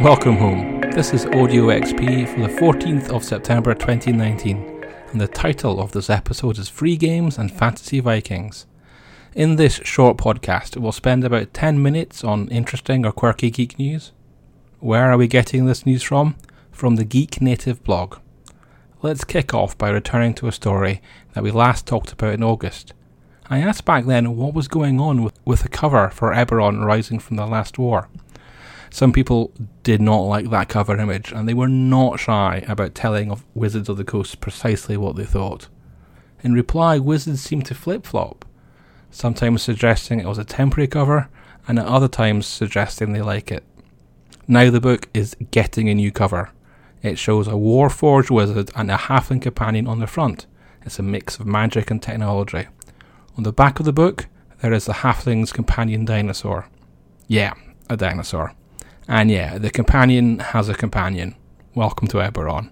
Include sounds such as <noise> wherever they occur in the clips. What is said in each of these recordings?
Welcome home. This is Audio XP for the 14th of September 2019, and the title of this episode is Free Games and Fantasy Vikings. In this short podcast, we'll spend about 10 minutes on interesting or quirky geek news. Where are we getting this news from? From the Geek Native blog. Let's kick off by returning to a story that we last talked about in August. I asked back then what was going on with, with the cover for Eberron Rising from the Last War. Some people did not like that cover image, and they were not shy about telling of Wizards of the Coast precisely what they thought. In reply, Wizards seemed to flip flop, sometimes suggesting it was a temporary cover, and at other times suggesting they like it. Now the book is getting a new cover. It shows a Warforged wizard and a halfling companion on the front. It's a mix of magic and technology. On the back of the book, there is the halfling's companion dinosaur. Yeah, a dinosaur. And yeah, the companion has a companion. Welcome to Eberron.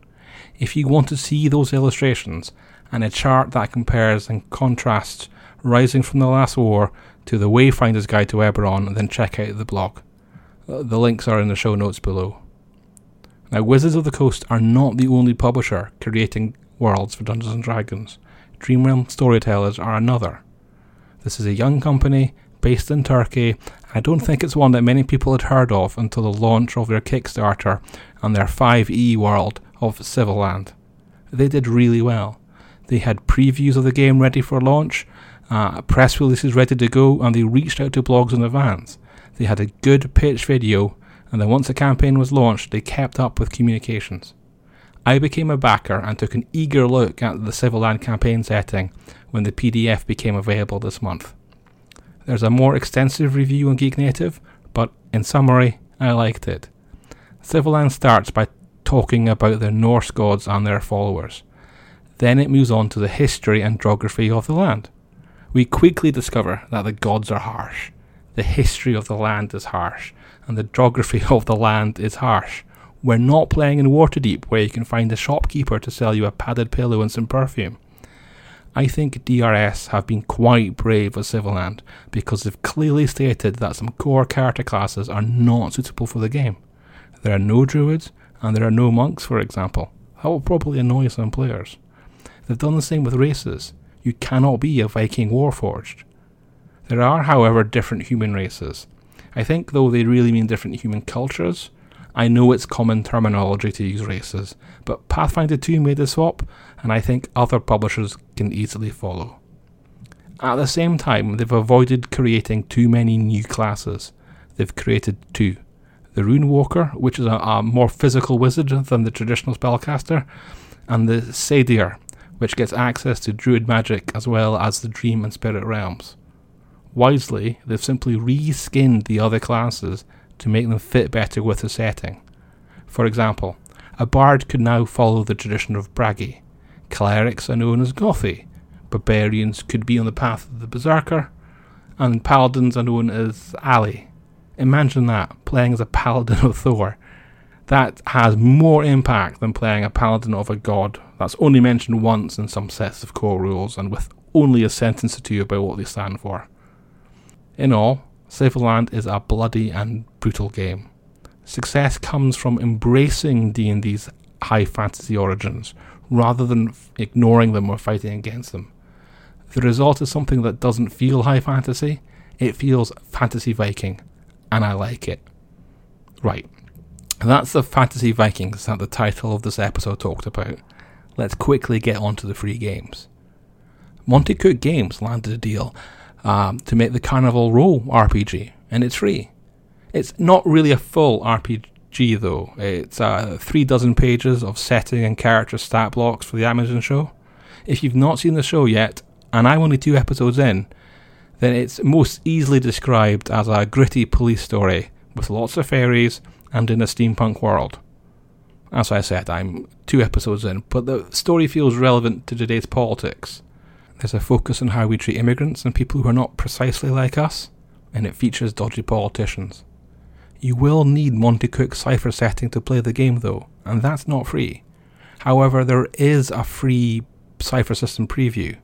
If you want to see those illustrations and a chart that compares and contrasts Rising from the Last War to the Wayfinder's Guide to Eberron, then check out the blog. Uh, the links are in the show notes below. Now, Wizards of the Coast are not the only publisher creating worlds for Dungeons and Dragons. Dreamrealm Storytellers are another. This is a young company based in Turkey. I don't think it's one that many people had heard of until the launch of their Kickstarter and their 5e world of Svilland. They did really well. They had previews of the game ready for launch, uh, press releases ready to go, and they reached out to blogs in advance. They had a good pitch video, and then once the campaign was launched, they kept up with communications. I became a backer and took an eager look at the Svilland campaign setting when the PDF became available this month. There's a more extensive review on Geek Native, but in summary, I liked it. Svilland starts by talking about the Norse gods and their followers. Then it moves on to the history and geography of the land. We quickly discover that the gods are harsh, the history of the land is harsh, and the geography of the land is harsh. We're not playing in Waterdeep where you can find a shopkeeper to sell you a padded pillow and some perfume. I think DRS have been quite brave with Svilland because they've clearly stated that some core character classes are not suitable for the game. There are no druids and there are no monks, for example. That will probably annoy some players. They've done the same with races. You cannot be a Viking Warforged. There are, however, different human races. I think, though, they really mean different human cultures, I know it's common terminology to use races, but Pathfinder 2 made the swap, and I think other publishers can easily follow. At the same time, they've avoided creating too many new classes. They've created two the Rune Walker, which is a, a more physical wizard than the traditional spellcaster, and the Sadir, which gets access to druid magic as well as the dream and spirit realms. Wisely, they've simply reskinned the other classes to make them fit better with the setting. For example, a bard could now follow the tradition of Bragi. Clerics are known as Gothi. Barbarians could be on the path of the Berserker. And paladins are known as Ali. Imagine that, playing as a paladin <laughs> of Thor. That has more impact than playing a paladin of a god that's only mentioned once in some sets of core rules and with only a sentence or two about what they stand for. In all, Svilland is a bloody and brutal game. Success comes from embracing D&D's high fantasy origins rather than ignoring them or fighting against them. The result is something that doesn't feel high fantasy, it feels fantasy Viking, and I like it. Right. That's the Fantasy Vikings that the title of this episode talked about. Let's quickly get on to the free games. Monte Cook Games landed a deal um, to make the Carnival Row RPG, and it's free. It's not really a full RPG though. It's uh, three dozen pages of setting and character stat blocks for the Amazon show. If you've not seen the show yet, and I'm only two episodes in, then it's most easily described as a gritty police story with lots of fairies and in a steampunk world. As I said, I'm two episodes in, but the story feels relevant to today's politics. There's a focus on how we treat immigrants and people who are not precisely like us, and it features dodgy politicians. You will need Monte Cook's Cypher setting to play the game though, and that's not free. However, there is a free Cypher System preview.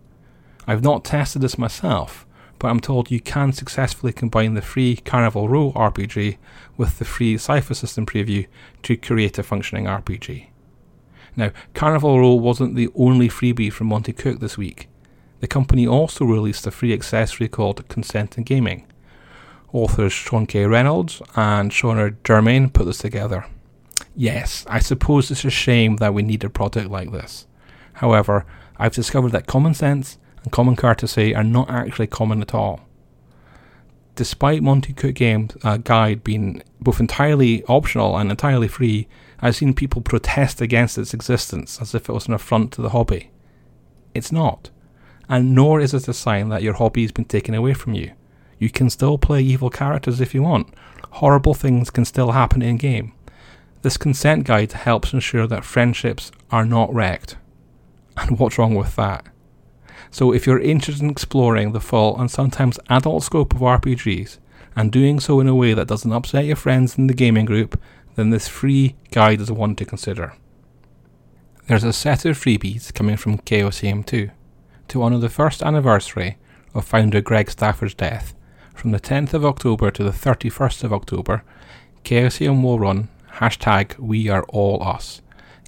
I've not tested this myself, but I'm told you can successfully combine the free Carnival Row RPG with the free Cypher System preview to create a functioning RPG. Now, Carnival Row wasn't the only freebie from Monte Cook this week. The company also released a free accessory called Consent in Gaming. Authors Sean K. Reynolds and Shanna Germain put this together. Yes, I suppose it's a shame that we need a product like this. However, I've discovered that common sense and common courtesy are not actually common at all. Despite Monte Cook Games' uh, guide being both entirely optional and entirely free, I've seen people protest against its existence as if it was an affront to the hobby. It's not, and nor is it a sign that your hobby has been taken away from you. You can still play evil characters if you want. Horrible things can still happen in game. This consent guide helps ensure that friendships are not wrecked. And what's wrong with that? So, if you're interested in exploring the full and sometimes adult scope of RPGs, and doing so in a way that doesn't upset your friends in the gaming group, then this free guide is one to consider. There's a set of freebies coming from Chaosium 2 to honour the first anniversary of founder Greg Stafford's death. From the 10th of October to the 31st of October, Chaosium will run hashtag We Are All Us.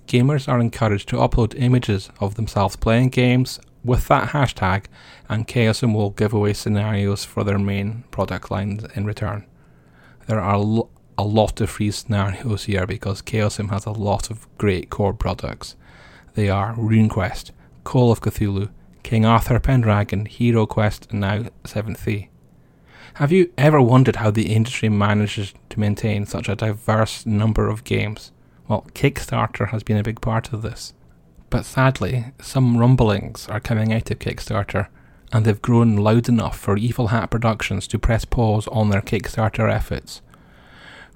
Gamers are encouraged to upload images of themselves playing games with that hashtag, and Chaosium will give away scenarios for their main product lines in return. There are lo- a lot of free scenarios here because Chaosium has a lot of great core products. They are RuneQuest, Call of Cthulhu, King Arthur Pendragon, Hero Quest, and now 7th Sea. Have you ever wondered how the industry manages to maintain such a diverse number of games? Well, Kickstarter has been a big part of this. But sadly, some rumblings are coming out of Kickstarter, and they've grown loud enough for Evil Hat Productions to press pause on their Kickstarter efforts.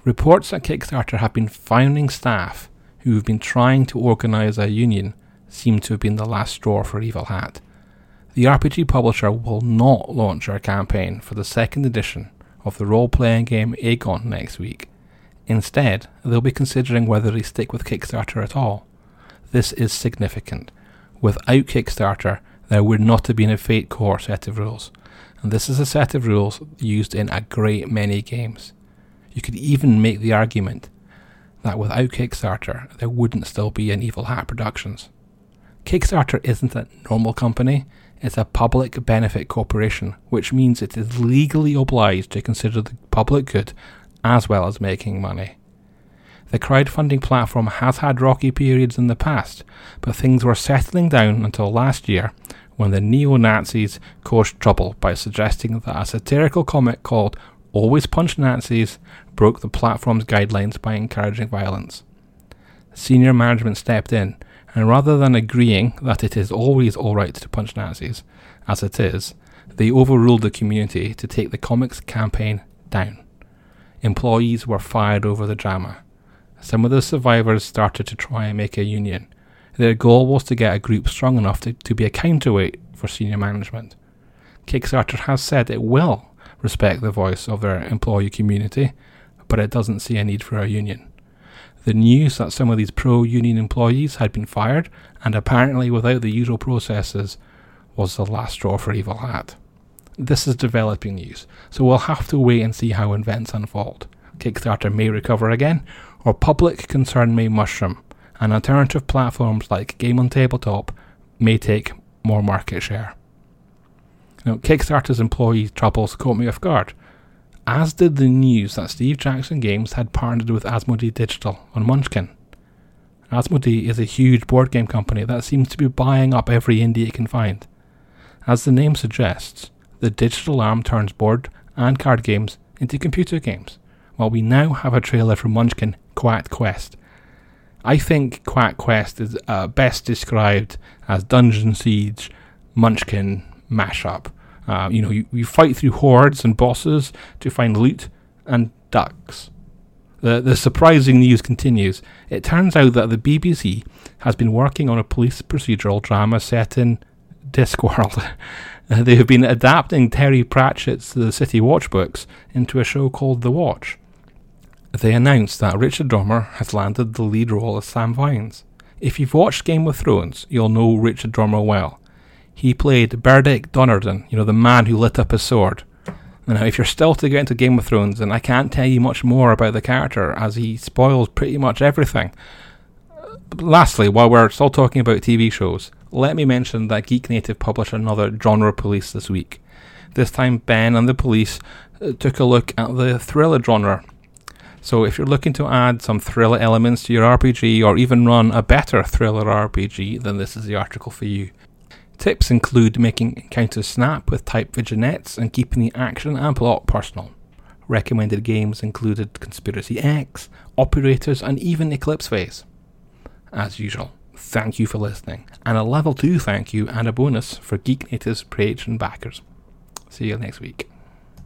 Reports that Kickstarter have been finding staff who have been trying to organise a union seem to have been the last straw for Evil Hat. The RPG publisher will not launch our campaign for the second edition of the role playing game Agon next week. Instead, they'll be considering whether they stick with Kickstarter at all. This is significant. Without Kickstarter, there would not have been a Fate Core set of rules, and this is a set of rules used in a great many games. You could even make the argument that without Kickstarter, there wouldn't still be an Evil Hat Productions. Kickstarter isn't a normal company, it's a public benefit corporation, which means it is legally obliged to consider the public good as well as making money. The crowdfunding platform has had rocky periods in the past, but things were settling down until last year when the neo Nazis caused trouble by suggesting that a satirical comic called Always Punch Nazis broke the platform's guidelines by encouraging violence. Senior management stepped in and rather than agreeing that it is always alright to punch Nazis, as it is, they overruled the community to take the comics campaign down. Employees were fired over the drama. Some of the survivors started to try and make a union. Their goal was to get a group strong enough to, to be a counterweight for senior management. Kickstarter has said it will respect the voice of their employee community, but it doesn't see a need for a union. The news that some of these pro union employees had been fired, and apparently without the usual processes, was the last straw for Evil Hat. This is developing news, so we'll have to wait and see how events unfold. Kickstarter may recover again, or public concern may mushroom, and alternative platforms like Game on Tabletop may take more market share. Now, Kickstarter's employee troubles caught me off guard as did the news that Steve Jackson Games had partnered with Asmodee Digital on Munchkin. Asmodee is a huge board game company that seems to be buying up every indie it can find. As the name suggests, the digital arm turns board and card games into computer games, while we now have a trailer for Munchkin Quack Quest. I think Quack Quest is uh, best described as Dungeon Siege Munchkin mashup. Uh, you know, you, you fight through hordes and bosses to find loot and ducks. The, the surprising news continues. It turns out that the BBC has been working on a police procedural drama set in Discworld. <laughs> they have been adapting Terry Pratchett's The City Watch books into a show called The Watch. They announced that Richard Dormer has landed the lead role as Sam Vimes. If you've watched Game of Thrones, you'll know Richard Dormer well. He played Beric Dondarrion, you know, the man who lit up his sword. Now, if you're still to get into Game of Thrones, then I can't tell you much more about the character, as he spoils pretty much everything. Lastly, while we're still talking about TV shows, let me mention that Geek Native published another genre police this week. This time, Ben and the police uh, took a look at the thriller genre. So, if you're looking to add some thriller elements to your RPG or even run a better thriller RPG, then this is the article for you. Tips include making encounters snap with type vignettes and keeping the action and plot personal. Recommended games included Conspiracy X, Operators, and even Eclipse Phase. As usual, thank you for listening, and a level 2 thank you and a bonus for Geek Native's Patreon backers. See you next week.